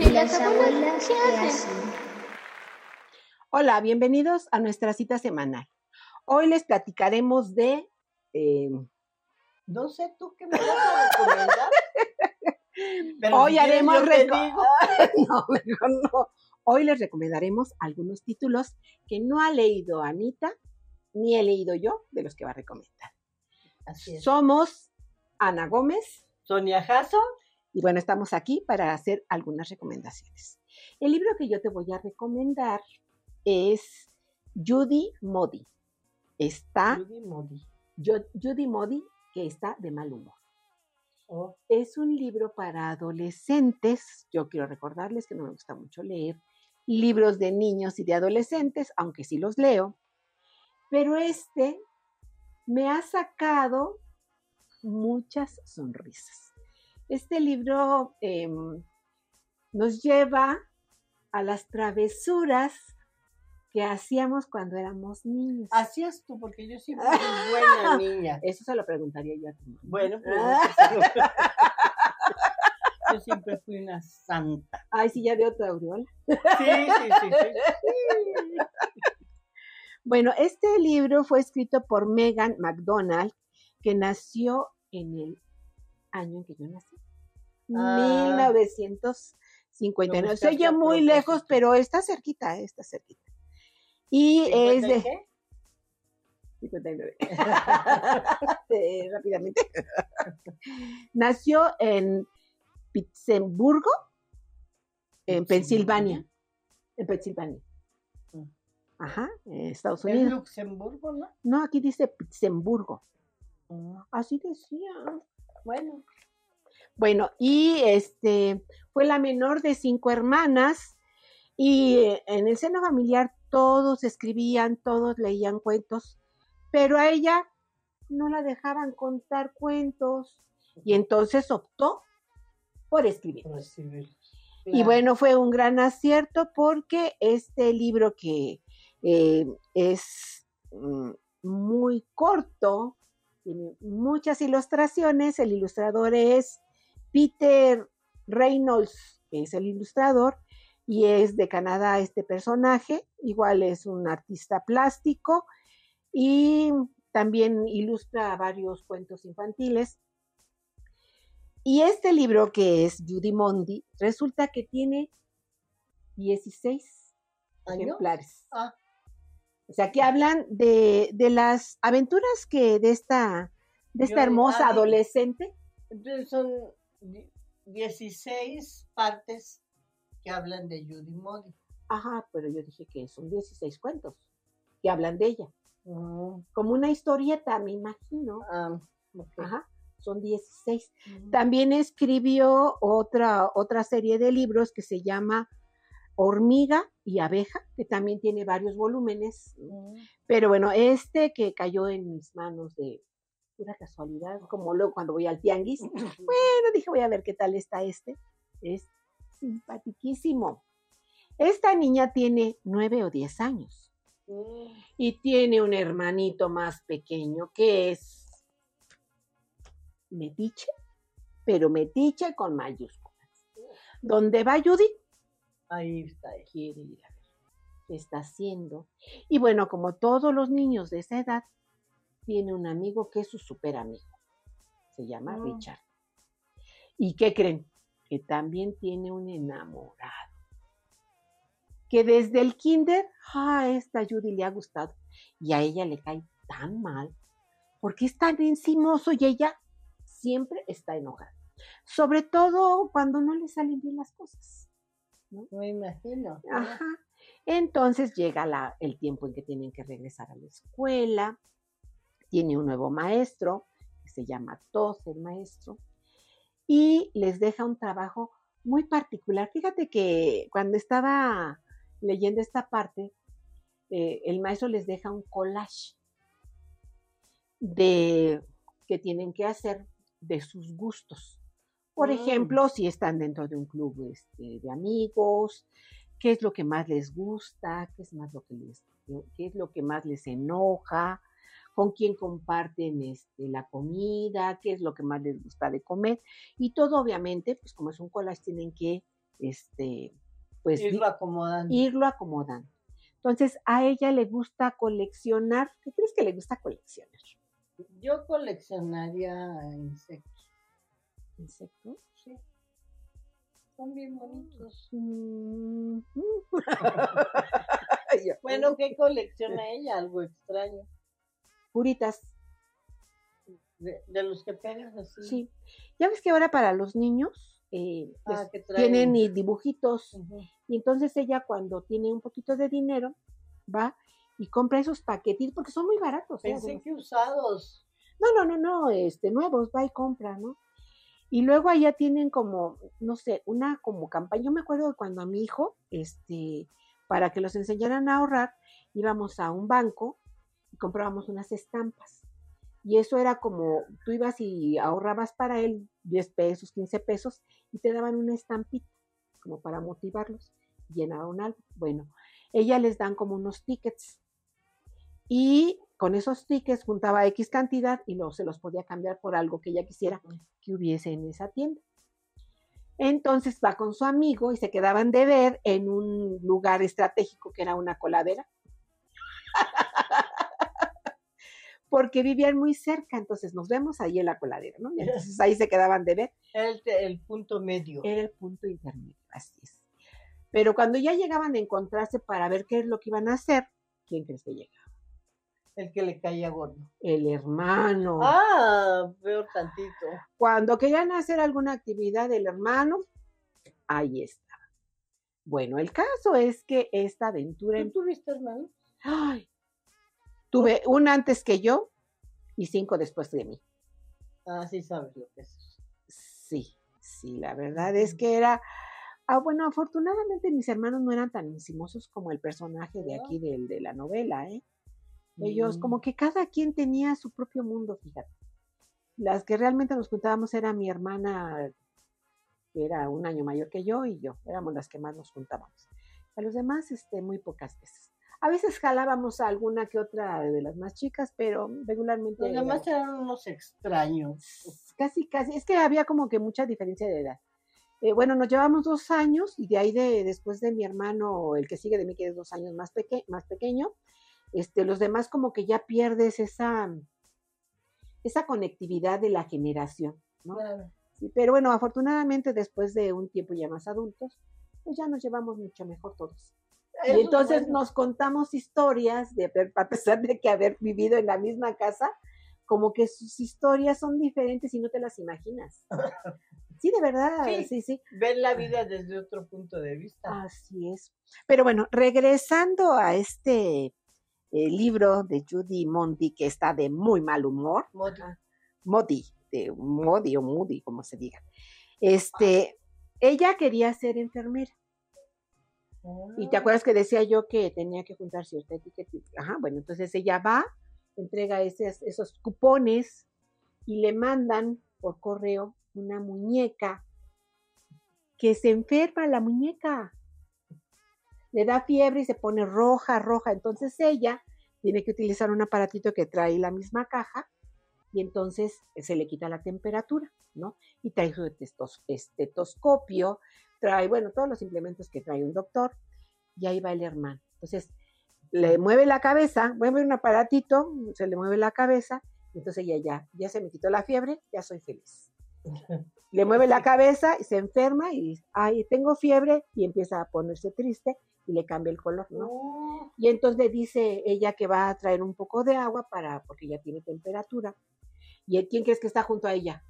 ¿Y las abuelas qué hacen? Hola, bienvenidos a nuestra cita semanal. Hoy les platicaremos de... eh, No sé tú qué me vas a recomendar. Pero Hoy si haremos reco- no, mejor no. Hoy les recomendaremos algunos títulos que no ha leído Anita, ni he leído yo, de los que va a recomendar. Así es. Somos Ana Gómez Sonia Jasso. Y bueno, estamos aquí para hacer algunas recomendaciones. El libro que yo te voy a recomendar es Judy Modi. Está Judy Modi. Judy Modi, que está de mal humor. Oh, Es un libro para adolescentes. Yo quiero recordarles que no me gusta mucho leer libros de niños y de adolescentes, aunque sí los leo. Pero este me ha sacado muchas sonrisas. Este libro em, nos lleva a las travesuras que hacíamos cuando éramos niños. hacías tú, porque yo siempre fui buena niña. Eso se lo preguntaría yo a mamá. Bueno, pues yo siempre fui una santa. Ay, sí, ya veo tu aureola. Sí, sí, sí, sí. Bueno, este libro fue escrito por Megan McDonald, que nació en el año en que yo nací. Ah. 1959. Lo Se oye muy lejos, pero está cerquita, eh, está cerquita. Y es ¿Cincuenta y de qué? 59. Eh, rápidamente. Nació en Pittsburgh, en Pensilvania. En Pensilvania. Mm. Ajá, en Estados Es Unidos. Luxemburgo, ¿no? No, aquí dice Pittsburgh. Ah, Así decía. Bueno, Bueno, y este fue la menor de cinco hermanas y eh, en el seno familiar todos escribían, todos leían cuentos, pero a ella no la dejaban contar cuentos y entonces optó por escribir. Y bueno, fue un gran acierto porque este libro que eh, es mm, muy corto, tiene muchas ilustraciones, el ilustrador es Peter Reynolds, que es el ilustrador, y es de Canadá este personaje, igual es un artista plástico y también ilustra varios cuentos infantiles. Y este libro que es Judy Mondi, resulta que tiene 16 ¿Años? ejemplares. Ah, O sea, que hablan de, de las aventuras que de esta, de esta Yo- hermosa adolescente. entonces son di- 16 partes que hablan de Judy Modi. Ajá, pero yo dije que son 16 cuentos que hablan de ella. Mm, Como una historieta, me imagino. ah. Ajá, son 16. Mm. También escribió otra, otra serie de libros que se llama Hormiga y Abeja, que también tiene varios volúmenes. Mm. Pero bueno, este que cayó en mis manos de pura casualidad, como luego cuando voy al tianguis, bueno, dije, voy a ver qué tal está este. Es simpatiquísimo. Esta niña tiene nueve o diez años Mm. y tiene un hermanito más pequeño que es metiche, pero metiche con mayúsculas. ¿Dónde va Judy? Ahí está. quiere ir a ver qué está haciendo. Y bueno, como todos los niños de esa edad, tiene un amigo que es su super amigo. Se llama Mm. Richard. ¿Y qué creen? Que también tiene un enamorado. Que desde el kinder, a esta Judy le ha gustado. Y a ella le cae tan mal. Porque es tan encimoso y ella siempre está enojada. Sobre todo cuando no le salen bien las cosas. Me imagino. Ajá. Entonces llega la- el tiempo en que tienen que regresar a la escuela. Tiene un nuevo maestro, que se llama Tos, el maestro, y les deja un trabajo muy particular. Fíjate que cuando estaba leyendo esta parte, eh, el maestro les deja un collage de que tienen que hacer de sus gustos. Por Mm. ejemplo, si están dentro de un club este, de amigos, qué es lo que más les gusta, qué es más lo que les, qué es lo que más les enoja, con quién comparten este, la comida, qué es lo que más les gusta de comer. Y todo, obviamente, pues como es un collage, tienen que este, pues Irlo acomodando. irlo acomodando. Entonces, a ella le gusta coleccionar. ¿Qué crees que le gusta coleccionar? Yo coleccionaría insectos. ¿Insectos? Sí. Son bien bonitos. Mm, Yo, Bueno, ¿qué colecciona ella? Algo extraño. Puritas, De, de los que pegas así. sí. Ya ves que ahora para los niños eh, pues, Ah, tienen y dibujitos. Y entonces ella cuando tiene un poquito de dinero, va y compra esos paquetitos, porque son muy baratos. ¿eh? Pensé que usados. No, no, no, no, este, nuevos, va y compra, ¿no? Y luego allá tienen como, no sé, una como campaña. Yo me acuerdo de cuando a mi hijo, este, para que los enseñaran a ahorrar, íbamos a un banco y comprábamos unas estampas. Y eso era como, tú ibas y ahorrabas para él 10 pesos, 15 pesos, y te daban una estampita, como para motivarlos, llenaron algo. Bueno, ella les dan como unos tickets. Y con esos tickets juntaba X cantidad y luego se los podía cambiar por algo que ella quisiera que hubiese en esa tienda. Entonces va con su amigo y se quedaban de ver en un lugar estratégico que era una coladera. Porque vivían muy cerca, entonces nos vemos ahí en la coladera, ¿no? Y entonces ahí se quedaban de ver. Era el, el punto medio. Era el punto intermedio, así es. Pero cuando ya llegaban a encontrarse para ver qué es lo que iban a hacer, ¿quién crees que llega? El que le caía gordo. El hermano. Ah, peor tantito. Cuando querían hacer alguna actividad del hermano, ahí está. Bueno, el caso es que esta aventura, ¿Tú tuviste hermano? ¡Ay! tuve una antes que yo y cinco después de mí. Ah, sí sabes lo que es. Sí, sí, la verdad es que era, ah, bueno, afortunadamente mis hermanos no eran tan encimosos como el personaje de aquí del, de la novela, ¿eh? Ellos, como que cada quien tenía su propio mundo, fíjate. Las que realmente nos juntábamos era mi hermana, que era un año mayor que yo, y yo. Éramos las que más nos juntábamos. A los demás, este, muy pocas veces. A veces jalábamos a alguna que otra de las más chicas, pero regularmente. Los demás eran unos extraños. casi, casi, es que había como que mucha diferencia de edad. Eh, bueno, nos llevamos dos años y de ahí de, después de mi hermano, el que sigue de mí, que es dos años más, peque- más pequeño, este, los demás como que ya pierdes esa, esa conectividad de la generación, ¿no? Claro. Sí, pero bueno, afortunadamente después de un tiempo ya más adultos, pues ya nos llevamos mucho mejor todos. Eso Y es entonces bueno. nos contamos historias, de, a pesar de que haber vivido en la misma casa, como que sus historias son diferentes y no te las imaginas. Sí, de verdad, Sí. sí, sí. Ver la vida desde otro punto de vista. Así es. Pero bueno, regresando a este eh, libro de Judy Monty, que está de muy mal humor, Modi. Modi, de Modi o Moody, como se diga. Este, ella quería ser enfermera. Y te Ah. acuerdas que decía yo que tenía que juntar cierta etiqueta. Ajá, bueno, entonces ella va, entrega esos, esos cupones y le mandan por correo una muñeca que se enferma la muñeca. Le da fiebre y se pone roja, roja. Entonces ella tiene que utilizar un aparatito que trae la misma caja y entonces se le quita la temperatura, ¿no? Y trae su estetoscopio, trae, bueno, todos los implementos que trae un doctor, y ahí va el hermano. Entonces, le mueve la cabeza, mueve un aparatito, se le mueve la cabeza, y entonces ella ya, ya se me quitó la fiebre, ya soy feliz. Le mueve la cabeza y se enferma y dice, ay, tengo fiebre, y empieza a ponerse triste y le cambia el color, ¿no? No. Y entonces le dice ella que va a traer un poco de agua para, porque ya tiene temperatura. ¿Y quién crees que está junto a ella?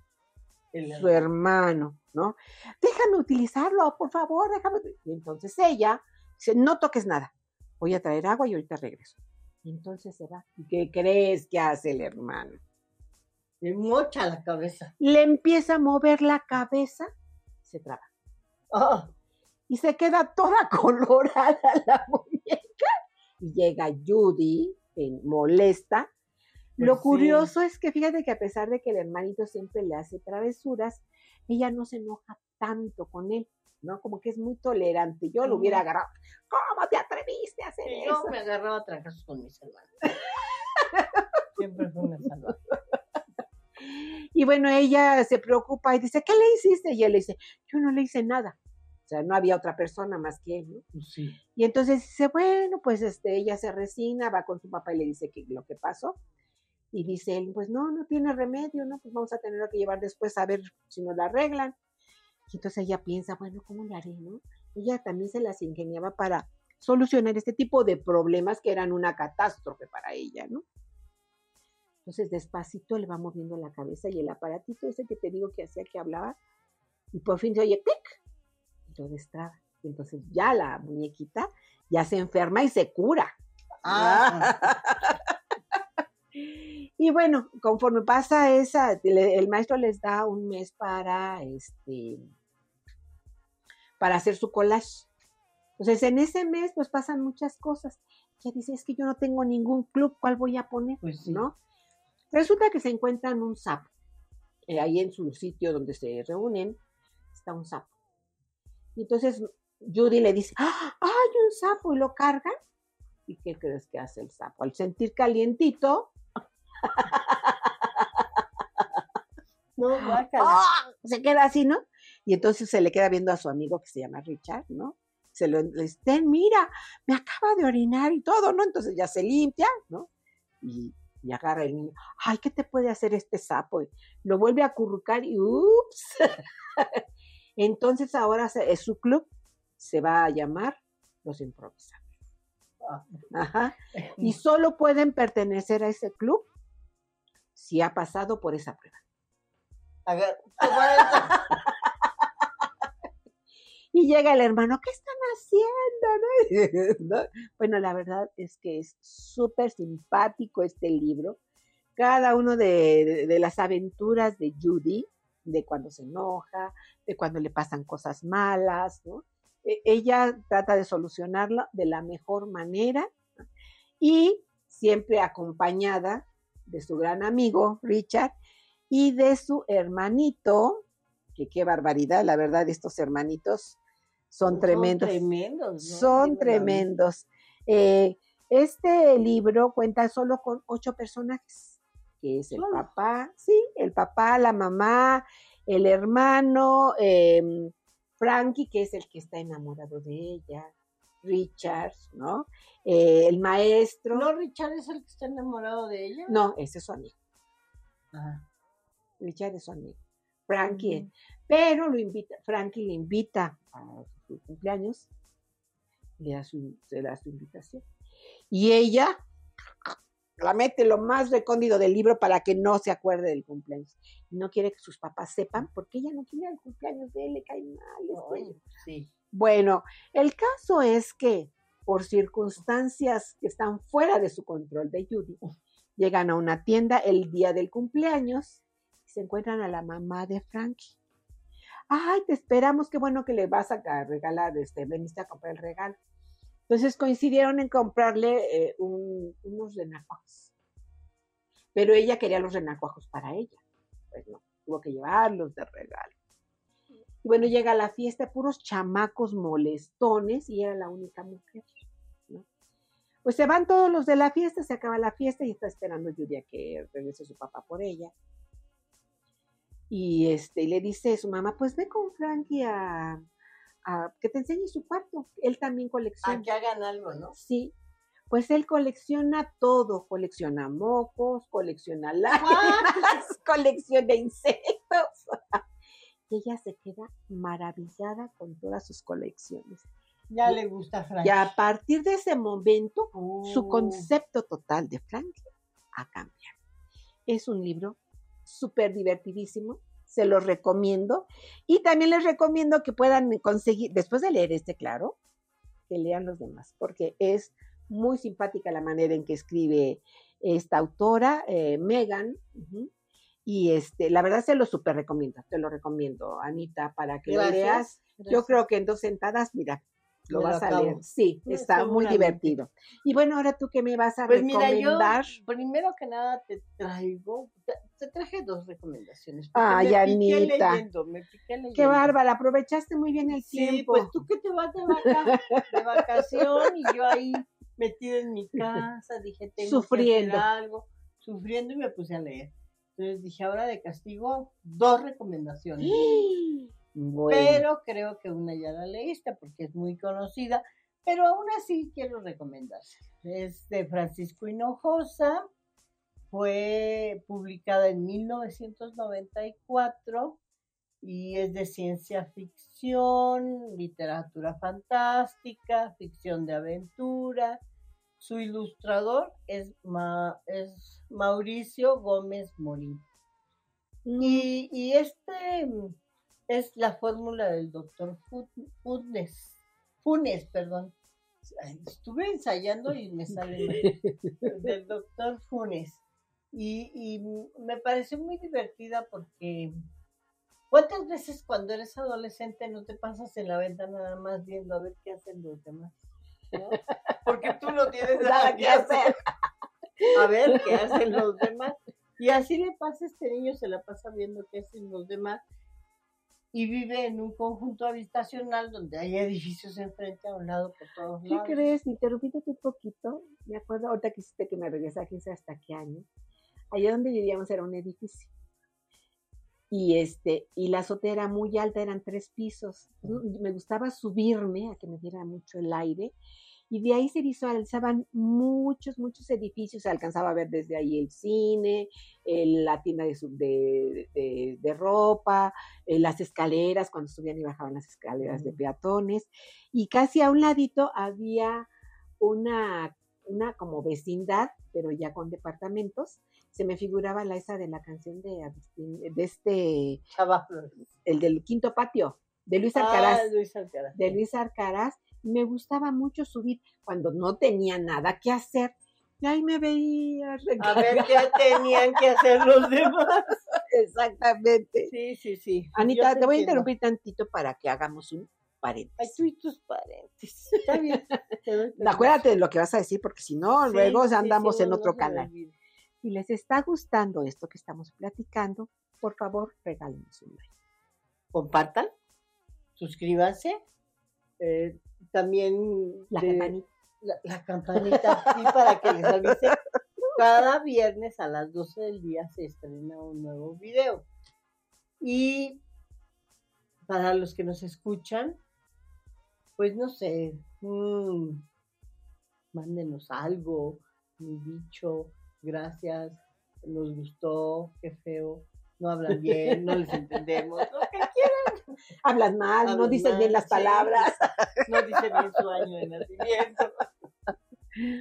El- su hermano, ¿no? Déjame utilizarlo, por favor, déjame. Y entonces ella dice, no toques nada, voy a traer agua y ahorita regreso. Y entonces se va. ¿Y qué crees que hace el hermano? Le mocha la cabeza. Le empieza a mover la cabeza, se traba. Ah, Y se queda toda colorada la muñeca. Y llega Judy, en- molesta. Lo Pues sí. curioso es que fíjate que a pesar de que el hermanito siempre le hace travesuras, ella no se enoja tanto con él, ¿no? Como que es muy tolerante. Yo lo hubiera agarrado. ¿Cómo te atreviste a hacer sí, eso? yo me agarraba a trancazos con mis hermanos. Siempre fue una salvaje. Y bueno, ella se preocupa y dice, ¿qué le hiciste? Y él le dice, yo no le hice nada. O sea, no había otra persona más que él, ¿no? Pues sí. Y entonces dice, bueno, pues este, ella se resina, va con su papá y le dice que lo que pasó. Y dice él, pues no, no tiene remedio, ¿no? Pues vamos a tenerlo que llevar después a ver si nos la arreglan. Y entonces ella piensa, bueno, ¿cómo le haré, no? Ella también se las ingeniaba para solucionar este tipo de problemas que eran una catástrofe para ella, ¿no? Entonces despacito le va moviendo la cabeza y el aparatito ese que te digo que hacía que hablaba, y por fin se oye ¡pic! Y lo destraba. Y entonces ya la muñequita ya se enferma y se cura. Ah, Y bueno, conforme pasa esa, el maestro les da un mes para este para hacer su collage. Entonces, en ese mes, pues pasan muchas cosas. Ya dice, es que yo no tengo ningún club, ¿cuál voy a poner? Pues sí. ¿No? Resulta que se encuentran un sapo. Eh, ahí en su sitio donde se reúnen, está un sapo. Y entonces Judy le dice, ¡Ah, hay un sapo! Y lo carga. ¿Y qué crees que hace el sapo? Al sentir calientito, no. ¡ah! se queda así, ¿no? Y entonces se le queda viendo a su amigo que se llama Richard, ¿no? Se lo le dice, "Ten, mira, me acaba de orinar y todo, ¿no? Entonces ya se limpia, ¿no? Y, y agarra el niño, ay, ¿qué te puede hacer este sapo? Y lo vuelve a acurrucar y ups. entonces ahora se- es su club, se va a llamar Los Improvisados. Ah. Ajá. Y solo pueden pertenecer a ese club si ha pasado por esa prueba. Como eso. Y llega el hermano, ¿qué están haciendo? no? ¿No? Bueno, la verdad es que es súper simpático este libro. Cada uno de, de- de las aventuras de Judy, de cuando se enoja, de cuando le pasan cosas malas, ¿no? E- Ella trata de solucionarlo de la mejor manera ¿no? y siempre acompañada de su gran amigo Richard y de su hermanito, que qué barbaridad, la verdad, estos hermanitos son tremendos. Son tremendos. ¿no? Son Digo, tremendos. Eh, este libro cuenta solo con ocho personajes, que es el papá, sí, el papá, la mamá, el hermano, em, Frankie, que es el que está enamorado de ella, Richard, ¿no? Eh, el maestro. ¿No Richard es el que está enamorado de ella? No, ese es su amigo. Ajá. Richard es su amigo. Frankie, pero lo invita, Frankie le invita a su cumpleaños, le da su, se da su invitación. Y ella la mete lo más recóndito del libro para que no se acuerde del cumpleaños. No quiere que sus papás sepan porque ella no quiere el cumpleaños de él, le cae mal. este. Ay, sí. Bueno, el caso es que por circunstancias que están fuera de su control de Judy, llegan a una tienda el día del cumpleaños y se encuentran a la mamá de Frankie. Ay, te esperamos, qué bueno que le vas a regalar, este, veniste a comprar el regalo. Entonces coincidieron en comprarle eh, un- unos renacuajos. Pero ella quería los renacuajos para ella. Pues no, tuvo que llevarlos de regalo. Y bueno, llega a la fiesta, puros chamacos molestones y era la única mujer. ¿no? Pues se van todos los de la fiesta, se acaba la fiesta y está esperando Judy a que regrese su papá por ella. Y este, le dice su mamá, pues ve con Frankie a, a que te enseñe su cuarto. Él también colecciona. A que hagan algo, ¿no? Sí, pues él colecciona todo, colecciona mocos, colecciona lágrimas, colecciona insectos. Y ella se queda maravillada con todas sus colecciones. Ya le gusta a Frank. Y a partir de ese momento, su Oh. concepto total de Franklin ha cambiado. Es un libro súper divertidísimo, se los recomiendo. Y también les recomiendo que puedan conseguir, después de leer este, claro, que lean los demás, porque es muy simpática la manera en que escribe esta autora, eh, Megan. Y este, la verdad se lo súper recomiendo, te lo recomiendo, Anita, para que lo Gracias, leas. Yo creo que en dos sentadas, mira, lo Me vas a leer. Sí, No, está muy divertido. Y bueno, ahora tú qué me vas a Pues mira, yo recomendar. primero que nada te traigo, te, te traje dos recomendaciones. Ay, me piqué Anita. leyendo, me piqué leyendo. Qué bárbara, aprovechaste muy bien el Sí, tiempo. pues tú que te vas de, vaca- de vacación y yo ahí metida en mi casa, dije, tengo Sufriendo. que hacer algo, sufriendo y me puse a leer. Entonces dije, ahora de castigo, dos recomendaciones. Bueno, pero creo que una ya la leíste porque es muy conocida, pero aún así quiero recomendársela. Es de Francisco Hinojosa, fue publicada en 1994 y es de ciencia ficción, literatura fantástica, ficción de aventura. Su ilustrador es, Ma- es Mauricio Gómez Morín. Y, y este mm, es la fórmula del doctor Funes. Funes, perdón. Estuve ensayando y me sale mal. Del doctor Funes. Y, y me pareció muy divertida porque ¿cuántas veces cuando eres adolescente no te pasas en la ventana nada más viendo a ver qué hacen los demás? ¿no? Porque tú no tienes nada que hacer. A ver qué hacen los demás. Y así le pasa a este niño, se la pasa viendo qué hacen los demás. Y vive en un conjunto habitacional donde hay edificios enfrente a un lado por todos ¿qué lados. crees? Interrumpítate un poquito. Me acuerdo ahorita que hiciste que me regresé quién sabe hasta qué año. Allá donde vivíamos era un edificio. Y este, y la azotea era muy alta, eran tres pisos. Mm, Me gustaba subirme a que me diera mucho el aire. Y de ahí se visualizaban muchos, muchos edificios. Se alcanzaba a ver desde ahí el cine, el- la tienda de, de, de- de ropa, eh, las escaleras, cuando subían y bajaban las escaleras de peatones. Y casi a un ladito había una, una como vecindad, pero ya con departamentos. Se me figuraba la esa de la canción de, Agustín- de este, Chava Flores. el del quinto patio, de Luis Alcaraz Ah, Luis Alcaraz. de Luis Arcaraz, me gustaba mucho subir cuando no tenía nada que hacer. Y ahí me veía A ver qué tenían que hacer los demás. Exactamente. Sí, sí, sí. Anita, te voy a interrumpir tantito para que hagamos un Ay, paréntesis. tú y tus paréntesis. Está bien. te doy permiso. Acuérdate de lo que vas a decir, porque si no, Sí, luego andamos sí, en no, otro no canal. Si les está gustando esto que estamos platicando, por favor, regálenos un like. Compartan, suscríbanse. eh, también La de- campanita. la, la campanita sí, para que les avise. Cada viernes a las 12 del día se estrena un nuevo video. Y para los que nos escuchan, pues no sé, mm, mándenos algo, un dicho, gracias, nos gustó, qué feo, no hablan bien, no les entendemos, lo que quieran. Hablas mal, no Hablan dices bien las sí. palabras. no dice bien su año de nacimiento.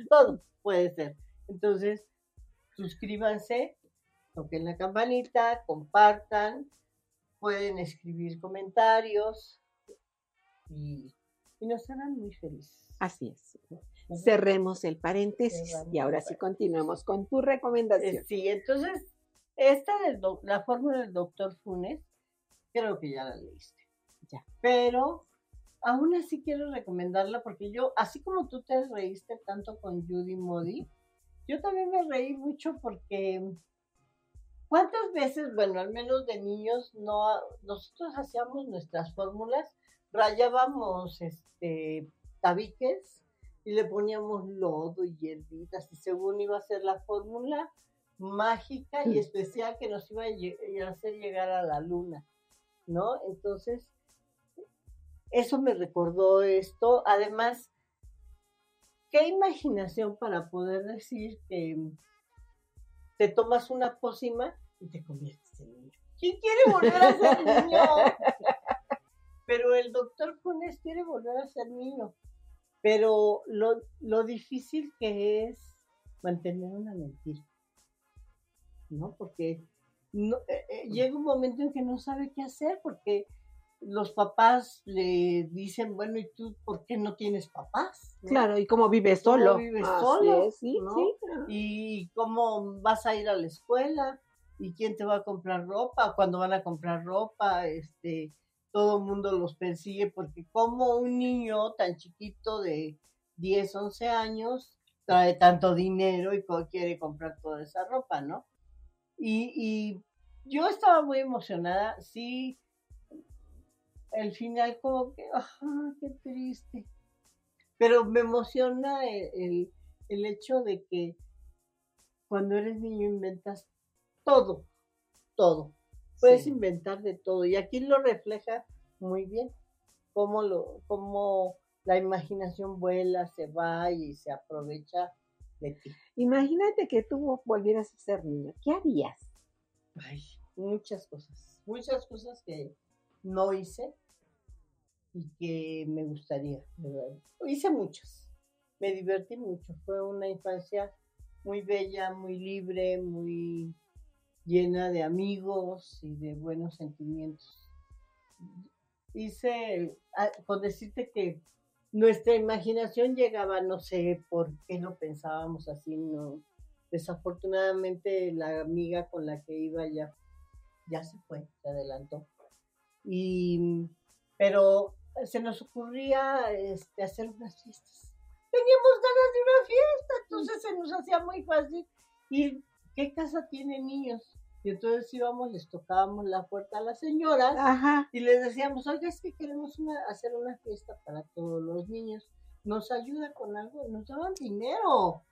Todo puede ser. Entonces, suscríbanse, toquen la campanita, compartan, pueden escribir comentarios y, y nos harán muy felices. Así es. Cerremos el paréntesis Cerramos y ahora sí continuemos con tu recomendación. Sí, entonces, esta doc- la fórmula del doctor Funes, creo que ya la leíste. Ya. Pero aún así quiero recomendarla porque yo, así como tú te reíste tanto con Judy Modi, yo también me reí mucho porque ¿cuántas veces, bueno, al menos de niños, no nosotros hacíamos nuestras fórmulas, rayábamos este tabiques y le poníamos lodo y hierbitas y según iba a ser la fórmula mágica y especial que nos iba a hacer llegar a la luna, ¿no? Entonces, eso me recordó esto. Además, qué imaginación para poder decir que te tomas una pócima y te conviertes en niño. ¿Quién quiere volver a ser niño? Pero el doctor Funes quiere volver a ser niño. Pero lo, lo difícil que es mantener una mentira. ¿No? Porque no, eh, eh, llega un momento en que no sabe qué hacer porque los papás le dicen, bueno, ¿y tú por qué no tienes papás? ¿No? Claro, y cómo vives ¿Cómo solo. vives solo? sí, ¿no? sí. y cómo vas a ir a la escuela y quién te va a comprar ropa, cuando van a comprar ropa, este, todo el mundo los persigue porque como un niño tan chiquito de 10, 11 años trae tanto dinero y quiere comprar toda esa ropa, ¿no? Y, y yo estaba muy emocionada, sí, el final como que, ¡ah, qué triste! Pero me emociona el, el- el hecho de que cuando eres niño inventas todo, todo. Puedes Sí. inventar de todo. Y aquí lo refleja muy bien cómo, lo, cómo la imaginación vuela, se va y se aprovecha de ti. Imagínate que tú volvieras a ser niño. ¿Qué harías? Ay, muchas cosas, muchas cosas que no hice y que me gustaría, ¿verdad? Hice muchas, me divertí mucho, fue una infancia muy bella, muy libre, muy llena de amigos y de buenos sentimientos. Hice, ah, con decirte que nuestra imaginación llegaba, no sé por qué no pensábamos así, no. Desafortunadamente la amiga con la que iba ya, ya se fue, se adelantó. Y, pero se nos ocurría este, hacer unas fiestas. Teníamos ganas de una fiesta, entonces se nos hacía muy fácil ir. ¿Qué casa tiene niños? Y entonces íbamos, les tocábamos la puerta a las señoras Ajá. y les decíamos, oiga, es que queremos una- hacer una fiesta para todos los niños. ¿Nos ayuda con algo? Nos daban dinero.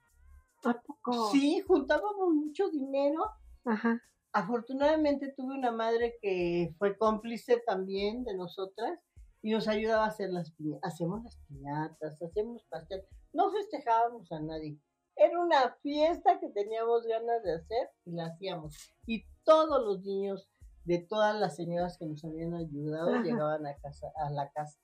¿A poco? Sí, juntábamos mucho dinero. Ajá. Afortunadamente tuve una madre que fue cómplice también de nosotras y nos ayudaba a hacer las piñatas. Hacemos las piñatas, hacemos pastel. No festejábamos a nadie. Era una fiesta que teníamos ganas de hacer y la hacíamos. Y todos los niños de todas las señoras que nos habían ayudado Ajá. llegaban a casa, a la casa.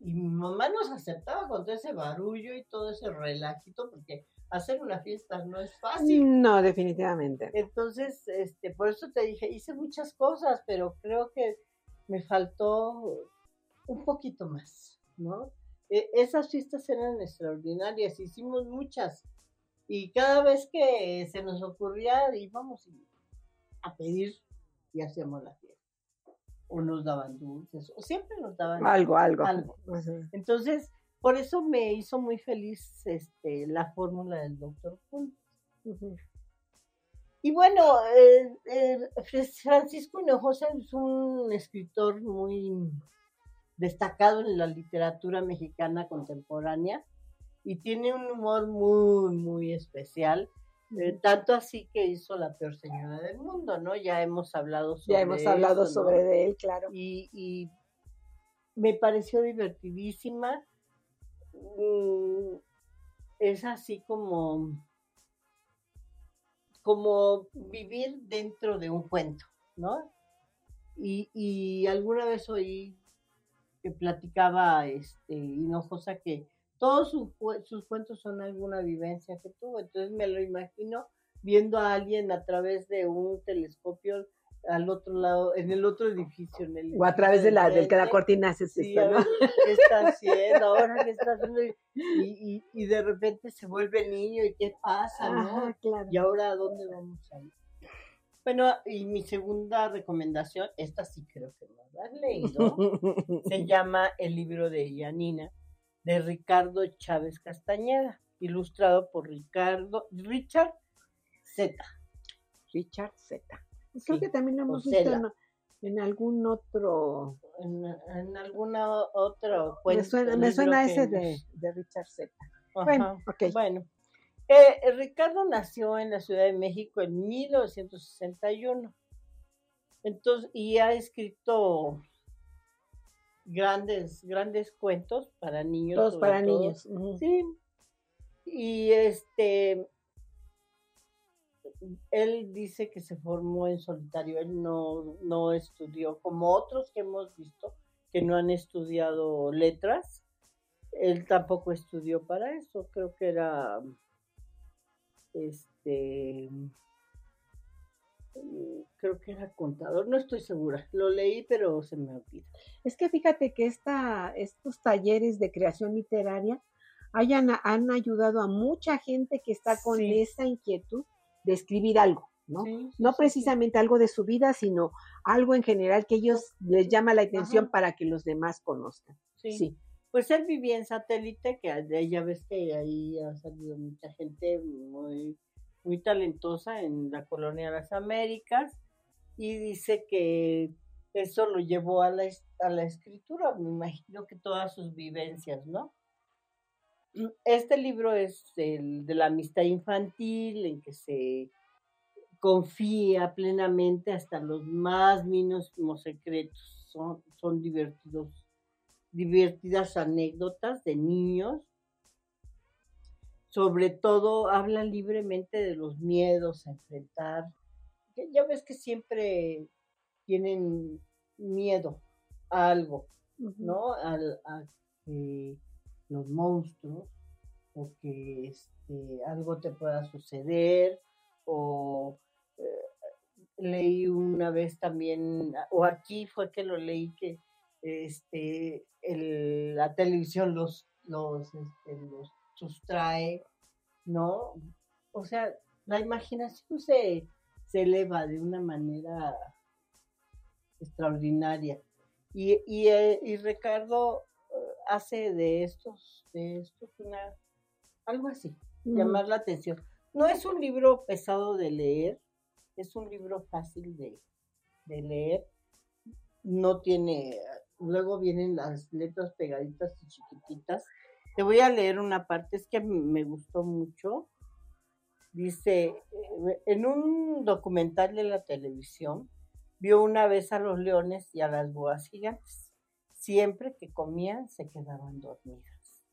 Y mi mamá nos aceptaba con todo ese barullo y todo ese relajito, porque hacer una fiesta no es fácil. No, definitivamente. Entonces, este, por eso te dije, hice muchas cosas, pero creo que me faltó un poquito más, ¿no? E- esas fiestas eran extraordinarias, hicimos muchas. Y cada vez que se nos ocurría, íbamos a pedir y hacíamos la fiesta. O nos daban dulces, o siempre nos daban Algo, algo. algo. Entonces, por eso me hizo muy feliz este, la fórmula del doctor. Ujú. Y bueno, eh, eh, Francisco Hinojosa es un escritor muy destacado en la literatura mexicana contemporánea y tiene un humor muy, muy especial. eh, tanto así que hizo La peor señora del mundo, ¿no? Ya hemos hablado sobre Ya hemos hablado eso, ¿no? sobre de él, claro. y, y me pareció divertidísima. Mm, Es así como, como vivir dentro de un cuento, ¿no? Y, y alguna vez oí que platicaba este Hinojosa que todos sus, sus cuentos son alguna vivencia que tuvo. Entonces me lo imagino viendo a alguien a través de un telescopio al otro lado, en el otro edificio. En el O a través de la, del que la cortina Sí, está, a ¿no? ver, ¿qué está haciendo? Ahora qué está haciendo. Y, y, y de repente se vuelve niño y qué pasa, ¿no? Claro. ¿Y ahora a dónde vamos a ir? Bueno, y mi segunda recomendación, esta sí creo que no la has leído, se llama El libro de Yanina, de Ricardo Chávez Castañeda, ilustrado por Ricardo, Richard Z. Richard Z. Creo Sí, que también lo hemos visto en, en algún otro. En, en alguna o- otro Me cuento. suena, me suena ese de, de Richard Z. Bueno, ok. Bueno, eh, eh, Ricardo nació en la Ciudad de México en 1961. Entonces, y ha escrito grandes, grandes cuentos para niños. Todos para todo. niños. Sí. Y este, él dice que se formó en solitario, él no, no estudió, como otros que hemos visto que no han estudiado letras, él tampoco estudió para eso, creo que era, este, mm, creo que era contador, no estoy segura, lo leí pero se me olvida. Es que fíjate que esta, estos talleres de creación literaria hayan, han ayudado a mucha gente que está con Sí. esa inquietud de escribir algo, ¿no? Sí, sí, No precisamente algo de su vida, sino algo en general que ellos les llama la atención Ajá. para que los demás conozcan. Sí. Pues él vivía en satélite, que ya ves que ahí ha salido mucha gente muy, muy talentosa en la colonia de las Américas, y dice que eso lo llevó a la, a la escritura, me imagino que todas sus vivencias, ¿no? Este libro es el de la amistad infantil, en que se confía plenamente hasta los más mínimos secretos son, son divertidos, divertidas anécdotas de niños. Sobre todo habla libremente de los miedos a enfrentar. Ya, ves que siempre tienen miedo a algo, ¿no? Al, a que los monstruos o que este, algo te pueda suceder o eh, leí una vez también, o aquí fue que lo leí que este, el- la televisión los, los, este, los sustrae, ¿no? O sea, la imaginación se, se eleva de una manera extraordinaria. Y, y, eh, y Ricardo eh, hace de estos, de estos una, algo así, Ujú. llamar la atención. No es un libro pesado de leer, es un libro fácil de, de leer. No tiene, luego vienen las letras pegaditas y chiquititas. Te voy a leer una parte, es que me gustó mucho. Dice, eh, en un documental de la televisión, vio una vez a los leones y a las boas gigantes. Siempre que comían se quedaban dormidas.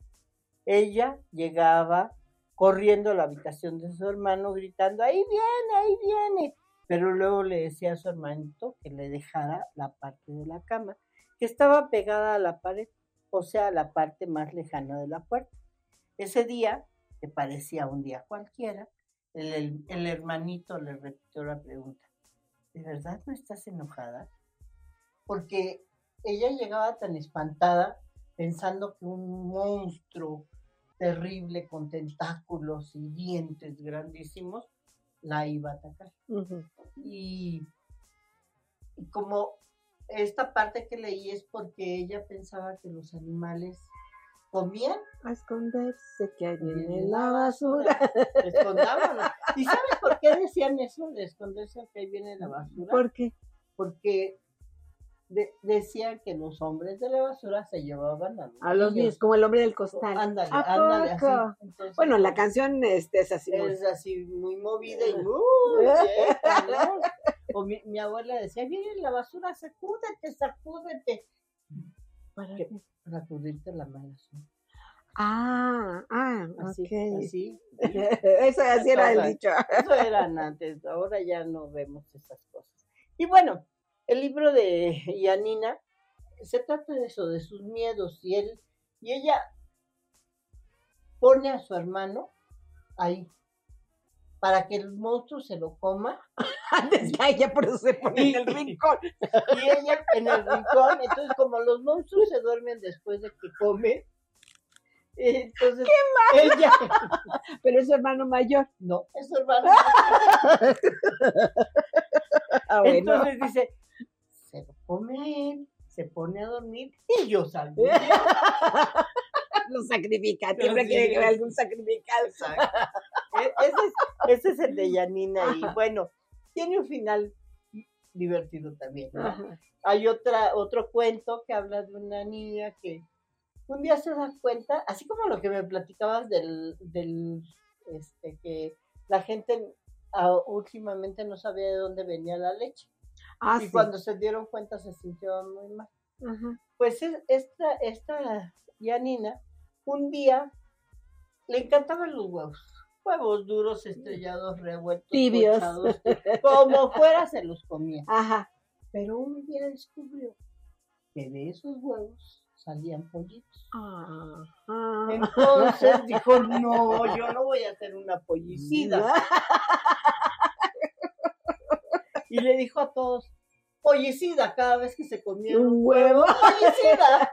Ella llegaba corriendo a la habitación de su hermano gritando, ahí viene, ahí viene. Pero luego le decía a su hermanito que le dejara la parte de la cama, que estaba pegada a la pared, o sea, la parte más lejana de la puerta. Ese día, que parecía un día cualquiera, el, el- el hermanito le repitió la pregunta, ¿de verdad no estás enojada? Porque ella llegaba tan espantada pensando que un monstruo terrible con tentáculos y dientes grandísimos la iba a atacar. Y como esta parte que leí es porque ella pensaba que los animales comían A esconderse que viene la basura. Escondámonos. ¿Y sabes por qué decían eso de esconderse que ahí viene la basura? ¿Por qué? Porque de- decían que los hombres de la basura se llevaban a los, A los niños, como el hombre del costal. Ándale, ¿A ándale, así. Entonces, Bueno, la canción este, es así. muy- es así muy movida y muy vieja, ¿no? O mi, mi abuela decía, viene la basura, sacúdete, sacúdete. ¿Para ¿Qué? sacudirte la mala suerte. Ah, ah, Así, ok. así. Eso así era el dicho. Eso eran antes, ahora ya no vemos esas cosas. Y bueno, el libro de Yanina se trata de eso, de sus miedos, y él, y ella pone a su hermano ahí para que el monstruo se lo coma Antes que ella por eso se pone en el rincón. y ella en el rincón, entonces como los monstruos se duermen después de que come, entonces ella Pero es hermano mayor. no, es hermano. Ah, bueno. Entonces dice, se lo come a él, se pone a dormir y yo salgo. Lo sacrifica. Siempre quiere que vea algún sacrificado. E- Ese es, ese es el de Yanina y bueno, tiene un final divertido también. Hay otra, otro cuento que habla de una niña que un día se da cuenta, así como lo que me platicabas del, del este, que la gente últimamente no sabía de dónde venía la leche. Ah, y sí. cuando se dieron cuenta se sintieron muy mal. Ajá. Pues es- esta, esta Yanina, un día le encantaban los huevos. Huevos duros, estrellados, revueltos, Tibios. pochados, como fuera se los comía. Ajá. Pero un día descubrió que de esos huevos salían pollitos. Ajá. Entonces dijo, no, yo no voy a hacer una pollicida. Y le dijo a todos, pollicida, cada vez que se comía Un un huevo. huevo, pollicida.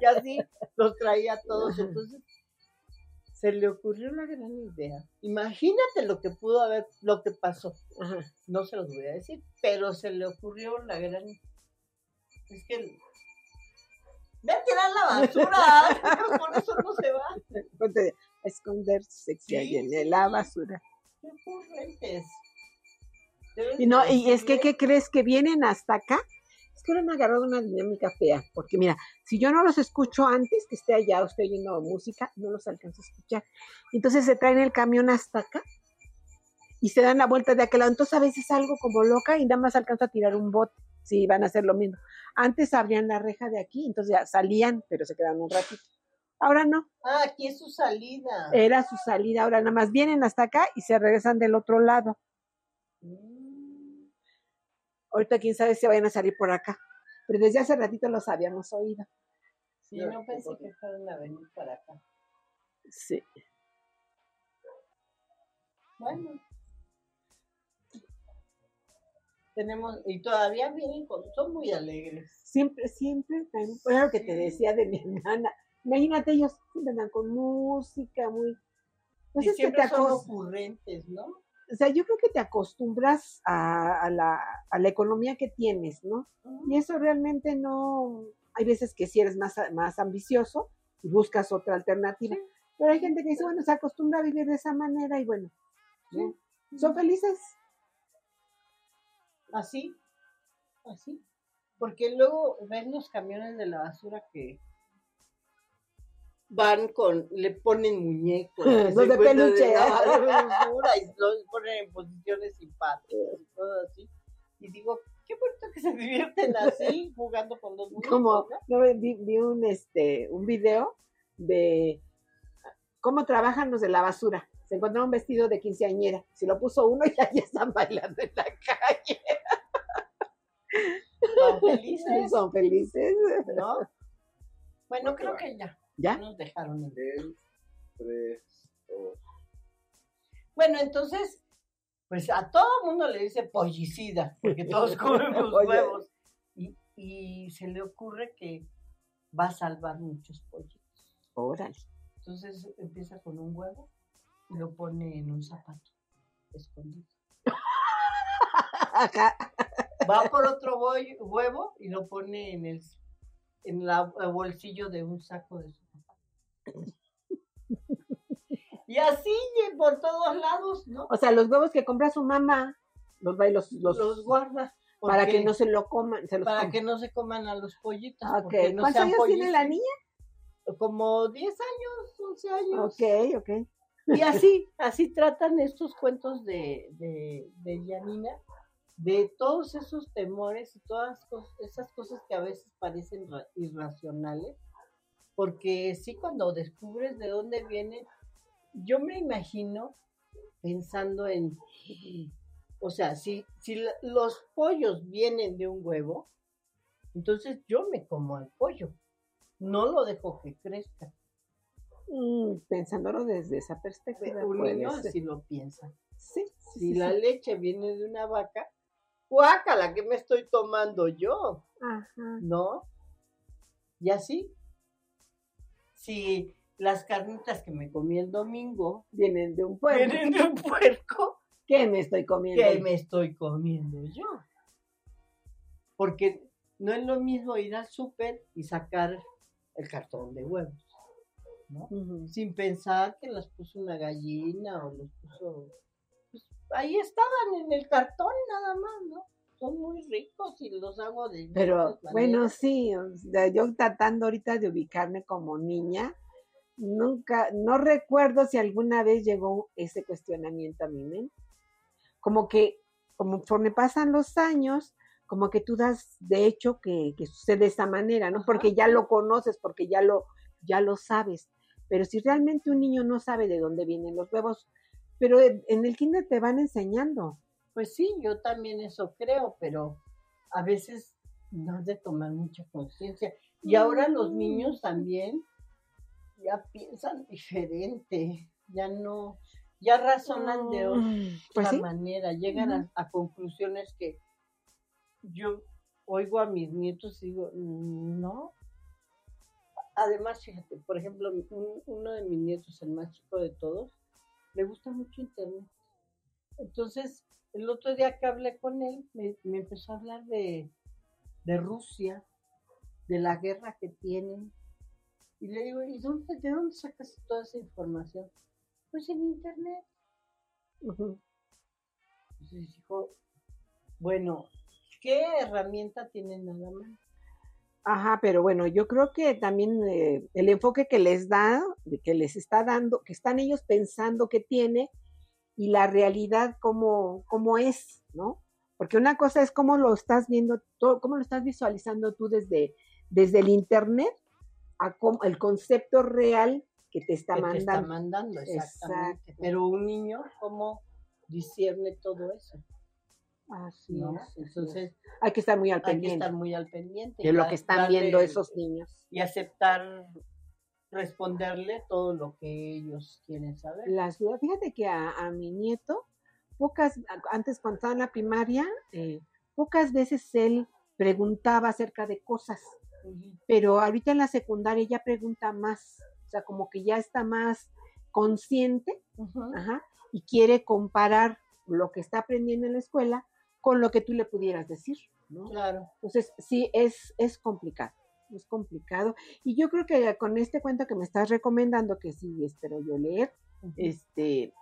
Y así los traía a todos. Entonces se le ocurrió una gran idea. Imagínate lo que pudo haber, lo que pasó. Ajá. No se los voy a decir, pero se le ocurrió la gran. Es que. Ve a tirar la basura, con eso no se va. A esconderse que Sí, hay en la basura. Qué ocurrentes. Y no, y es que, ¿qué crees? Que vienen hasta acá. Es que ahora me ha agarrado una dinámica fea. Porque mira, si yo no los escucho antes que esté allá o estoy oyendo música, no los alcanzo a escuchar. Entonces se traen el camión hasta acá y se dan la vuelta de aquel lado. Entonces a veces salgo como loca y nada más alcanzo a tirar un bote. sí, van a hacer lo mismo. Antes abrían la reja de aquí, entonces ya salían, pero se quedaban un ratito. Ahora no, Ah, aquí es su salida. era su salida, ahora nada más vienen hasta acá y se regresan del otro lado. Mm. Ahorita quién sabe si vayan a salir por acá, pero desde hace ratito los habíamos oído. Sí, no pensé que fueran a venir para acá. Sí. Bueno. Tenemos, y todavía vienen con, son muy alegres. Siempre, siempre, fue lo que te decía de mi hermana. Imagínate, ellos siempre andan con música, muy... Pues y es que siempre te son ocurrentes, ¿no? O sea, yo creo que te acostumbras a, a la, a la economía que tienes, ¿no? Y eso realmente no, hay veces que si eres más, más ambicioso y buscas otra alternativa, pero hay gente que dice, bueno, se acostumbra a vivir de esa manera y bueno, ¿no? son felices. Así, así. Porque luego ven los camiones de la basura que van con, le ponen muñecos. Los se de peluche. la basura y los ponen en posiciones simpáticas y todo así. Y digo, qué bonito que se divierten así, jugando con los muñecos. Como, ¿no? no, vi, vi un, este, un video de cómo trabajan los de la basura. Se encontró un vestido de quinceañera. Si lo puso uno, ya, ya están bailando en la calle. Son felices, Son felices. ¿no? Bueno, creo que ya. ¿Ya? Nos dejaron en El, tres, dos. Bueno, entonces, pues a todo mundo le dice pollicida, porque todos comemos huevos. Y, y se le ocurre que va a salvar muchos pollitos. Órale. Entonces empieza con un huevo y lo pone en un zapato escondido. Ajá. Va por otro boy- huevo y lo pone en el, en la, el bolsillo de un saco de su. Y así por todos lados, ¿no? O sea, los huevos que compra su mamá, los va y los, los, Los guarda. para que no se lo coman. Se los para coman. que no se coman a los pollitos. No ¿Cuántos años tiene la niña? Como 10 años, 11 años. Ok, ok. Y así, así tratan estos cuentos de, de, de Yanina, de todos esos temores y todas esas cosas que a veces parecen ra- irracionales, porque sí cuando descubres de dónde vienen, yo me imagino pensando en, o sea, si, si los pollos vienen de un huevo, entonces yo me como al pollo, no lo dejo que crezca. Mm, pensándolo desde esa perspectiva. Un niño así lo piensa. Sí, sí, Si sí, la leche viene de una vaca, guácala, ¿qué me estoy tomando yo? Ajá. ¿No? Y así, si las carnitas que me comí el domingo Vienen de un pueblo. vienen de un puerco, ¿Qué me estoy comiendo? ¿qué me estoy comiendo yo? Porque no es lo mismo ir al súper y sacar el cartón de huevos, ¿no? Sin pensar que las puso una gallina o los puso... pues, ahí estaban en el cartón nada más, ¿no? Son muy ricos y los hago de... Pero bueno, sí, yo tratando ahorita de ubicarme como niña, nunca, no recuerdo si alguna vez llegó ese cuestionamiento a mi mente. Como que, conforme pasan los años, como que tú das de hecho que, que sucede de esa manera, ¿no? Ajá. Porque ya lo conoces, porque ya lo, ya lo sabes. Pero si realmente un niño no sabe de dónde vienen los huevos, pero en en el kinder te van enseñando. Pues sí, yo también eso creo, pero a veces no has de tomar mucha conciencia. Y ahora los niños también ya piensan diferente, ya no, ya razonan de otra Mm, Pues sí. manera, llegan a, a conclusiones que yo oigo a mis nietos y digo, "Mm, no. Además, fíjate, por ejemplo, un- uno de mis nietos, el más chico de todos, le gusta mucho Internet. Entonces, el otro día que hablé con él, me, me empezó a hablar de, de Rusia, de la guerra que tienen. Y le digo, ¿y dónde, de dónde sacas toda esa información? Pues en Internet. Ujú. Entonces dijo, bueno, ¿qué herramienta tienen nada más? Ajá, pero bueno, yo creo que también eh, el enfoque que les da, que les está dando, que están ellos pensando que tiene y la realidad como, como es, ¿no? Porque una cosa es cómo lo estás viendo, todo, cómo lo estás visualizando tú desde, desde el internet a cómo- el concepto real que te está que te está mandando. exactamente. Exacto. Pero un niño, ¿cómo discierne todo eso? Así ¿no? es. Entonces, hay que estar muy al hay que pendiente estar muy al pendiente. de lo que están viendo esos niños. Y aceptar responderle todo lo que ellos quieren saber. Las dudas. Fíjate que a, a mi nieto, pocas, antes cuando estaba en la primaria, eh, pocas veces él preguntaba acerca de cosas, pero ahorita en la secundaria ya pregunta más, o sea, como que ya está más consciente ajá, y quiere comparar lo que está aprendiendo en la escuela con lo que tú le pudieras decir, ¿no? Claro. Entonces, sí, es, es complicado, es complicado. Y yo creo que con este cuento que me estás recomendando, que sí espero yo leer, este,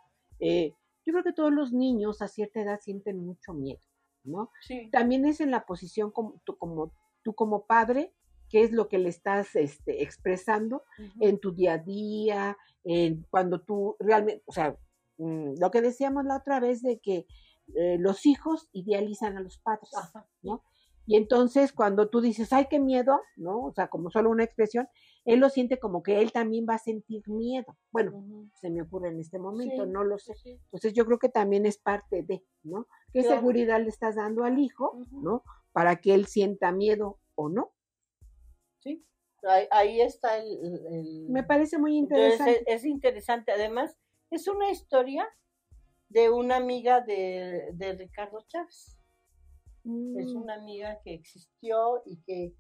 eh, yo creo que todos los niños a cierta edad sienten mucho miedo, ¿no? Sí. También es en la posición como tú como, tú como padre, qué es lo que le estás este, expresando en tu día a día, en cuando tú realmente, o sea, mm, lo que decíamos la otra vez de que eh, los hijos idealizan a los padres, Ajá. ¿no? Y entonces cuando tú dices, ay, qué miedo, ¿no? O sea, como solo una expresión, él lo siente como que él también va a sentir miedo. Bueno, se me ocurre en este momento, Sí, no lo sé. pues sí. Entonces yo creo que también es parte de, ¿no? ¿Qué Claro. seguridad le estás dando al hijo. ¿no? Para que él sienta miedo o no. Sí. Ahí, ahí está el, Me parece muy Entonces interesante. es, es interesante. Además, es una historia de una amiga de, de Ricardo Chávez. Es Mm, una amiga que existió y que eh,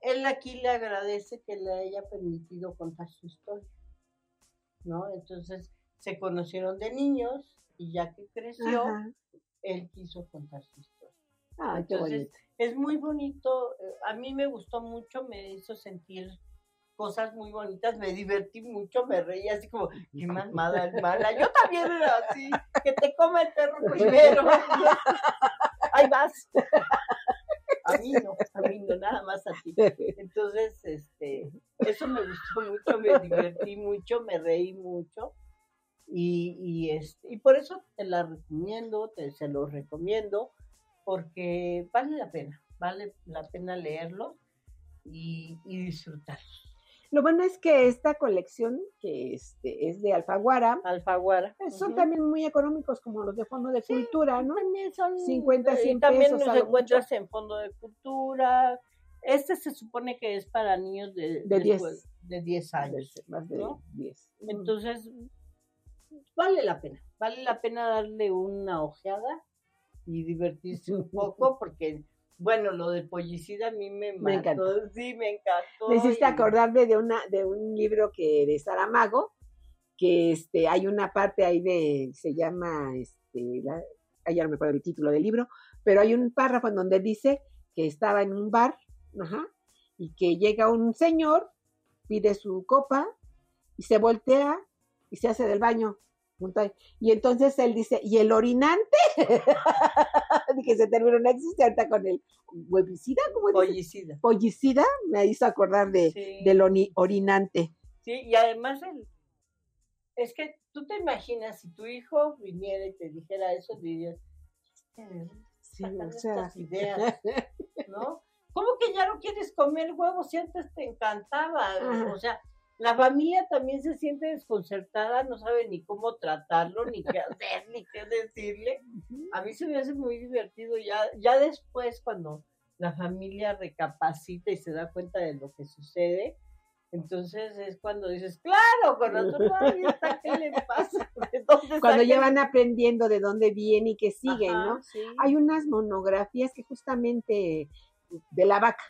él aquí le agradece que le haya permitido contar su historia. ¿No? Entonces se conocieron de niños y ya que creció, ajá. él quiso contar su historia. Qué Entonces, es muy bonito. eh, A mí me gustó mucho, me hizo sentir cosas muy bonitas, me divertí mucho, me reí así como, qué más mala es mala. Yo también era así, que te coma el perro primero. Ahí vas. A mí no, a mí no, nada más a ti. Entonces, este, eso me gustó mucho, me divertí mucho, me reí mucho. Y, y, este, y por eso te la recomiendo, te, se lo recomiendo, porque vale la pena, vale la pena leerlo y, y disfrutarlo. Lo bueno es que esta colección, que este, es de Alfaguara, Alfaguara. pues, son también muy económicos como los de Fondo de Cultura, ¿no? También son 50, y 100 también pesos los a lo encuentras en Fondo de Cultura. Este se supone que es para niños de, De 10. escuela- de 10 años. De- Más de ¿no? 10. Mm. Entonces, vale la pena, vale la pena darle una ojeada y divertirse un poco porque, bueno, lo de Pollicida a mí me, encantó. sí, me encantó. Me hiciste y- acordarme de una, de un libro que de Saramago, que este, hay una parte ahí de, se llama, este, la, ya no me acuerdo el título del libro, pero hay un párrafo en donde dice que estaba en un bar, ajá, y que llega un señor, pide su copa y se voltea y se hace del baño. Y entonces él dice, ¿y el orinante? que se terminó, no existe ahorita con el huevicida, ¿cómo? Pollicida. Pollicida, me hizo acordar de, Sí. del orinante. Sí, y además el, es que tú te imaginas si tu hijo viniera y te dijera eso, dirías, "¿De dónde Sí, o sea, estas ideas? ¿No? ¿Cómo que ya no quieres comer huevos si antes te encantaba? Ajá. O sea, la familia también se siente desconcertada, no sabe ni cómo tratarlo, ni qué hacer, ni qué decirle. A mí se me hace muy divertido ya, ya después cuando la familia recapacita y se da cuenta de lo que sucede, entonces es cuando dices, claro, con razón, ay, ¿esta ¿qué le pasa? ¿De dónde Cuando ya van aprendiendo de dónde viene y qué sigue, Ajá, ¿no? sí. Hay unas monografías que justamente de la vaca,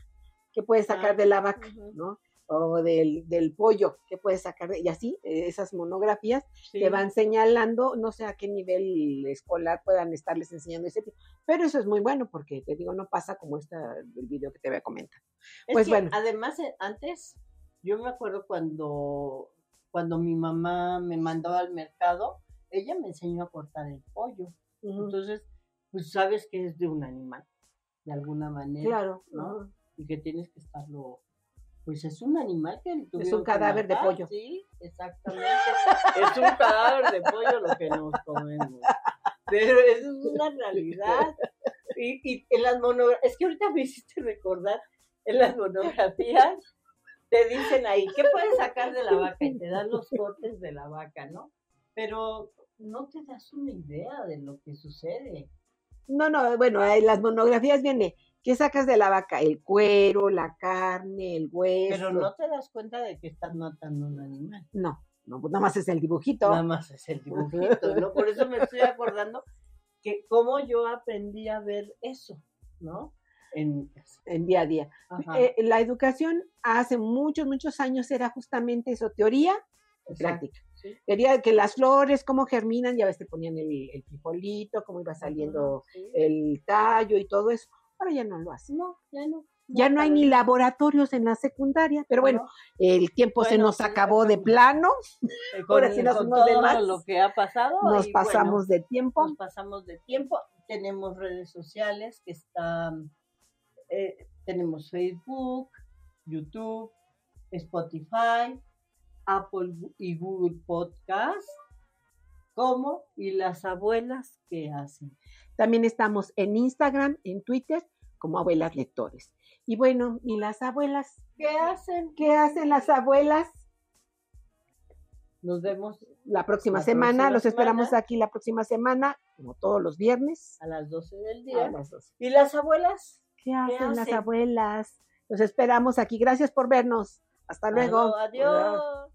que puedes sacar Ah, de la vaca. ¿no? O del, del pollo, que puedes sacar, de- y así, eh, esas monografías Sí. te van señalando, no sé a qué nivel escolar puedan estarles enseñando ese tipo, pero eso es muy bueno porque te digo, no pasa como esta del video que te voy a comentar. Es Pues que, bueno. Además, eh, antes, yo me acuerdo cuando, cuando mi mamá me mandaba al mercado, ella me enseñó a cortar el pollo. Entonces, pues sabes que es de un animal, de alguna manera. Claro, ¿no? Y que tienes que estarlo. Pues es un animal que un tuvieron que cadáver de pollo. Sí, exactamente. es un cadáver de pollo lo que nos comemos. pero eso es una realidad. Y, y en las monografías, es que ahorita me hiciste recordar, en las monografías te dicen ahí, ¿qué puedes sacar de la vaca? Y te dan los cortes de la vaca, ¿no? Pero no te das una idea de lo que sucede. No, no, bueno, en las monografías viene, ¿qué sacas de la vaca? El cuero, la carne, el hueso. Pero no te das cuenta de que estás matando a un animal. No, no, pues nada más es el dibujito. Nada más es el dibujito, ¿no? Por eso me estoy acordando que cómo yo aprendí a ver eso, ¿no? En, en día a día. Eh, la educación hace muchos, muchos años era justamente eso, teoría y práctica. sí. Quería que las flores, cómo germinan, ya ves, te ponían el, el frijolito, cómo iba saliendo Sí. el tallo y todo eso. Ahora ya no lo hacen. No, ya no. Ya no hay ni laboratorios en la secundaria, pero bueno, No, el tiempo se nos sí, acabó de plano, eh, con, ahora sí nos con todo más. lo que ha pasado. nos y bueno, pasamos de tiempo. nos pasamos de tiempo. Tenemos redes sociales que están, eh, tenemos Facebook, YouTube, Spotify, Apple y Google Podcast, como y las abuelas que hacen. También estamos en Instagram, en Twitter, como abuelas lectores. Y bueno, ¿y las abuelas? ¿Qué hacen? ¿Qué hacen las abuelas? Nos vemos La próxima La semana, próxima los esperamos semana. aquí la próxima semana, como todos los viernes. a las 12 del a día. las 12. ¿Y las abuelas? ¿Qué hacen las hacen? abuelas? Los esperamos aquí. Gracias por vernos. Hasta luego. Adiós.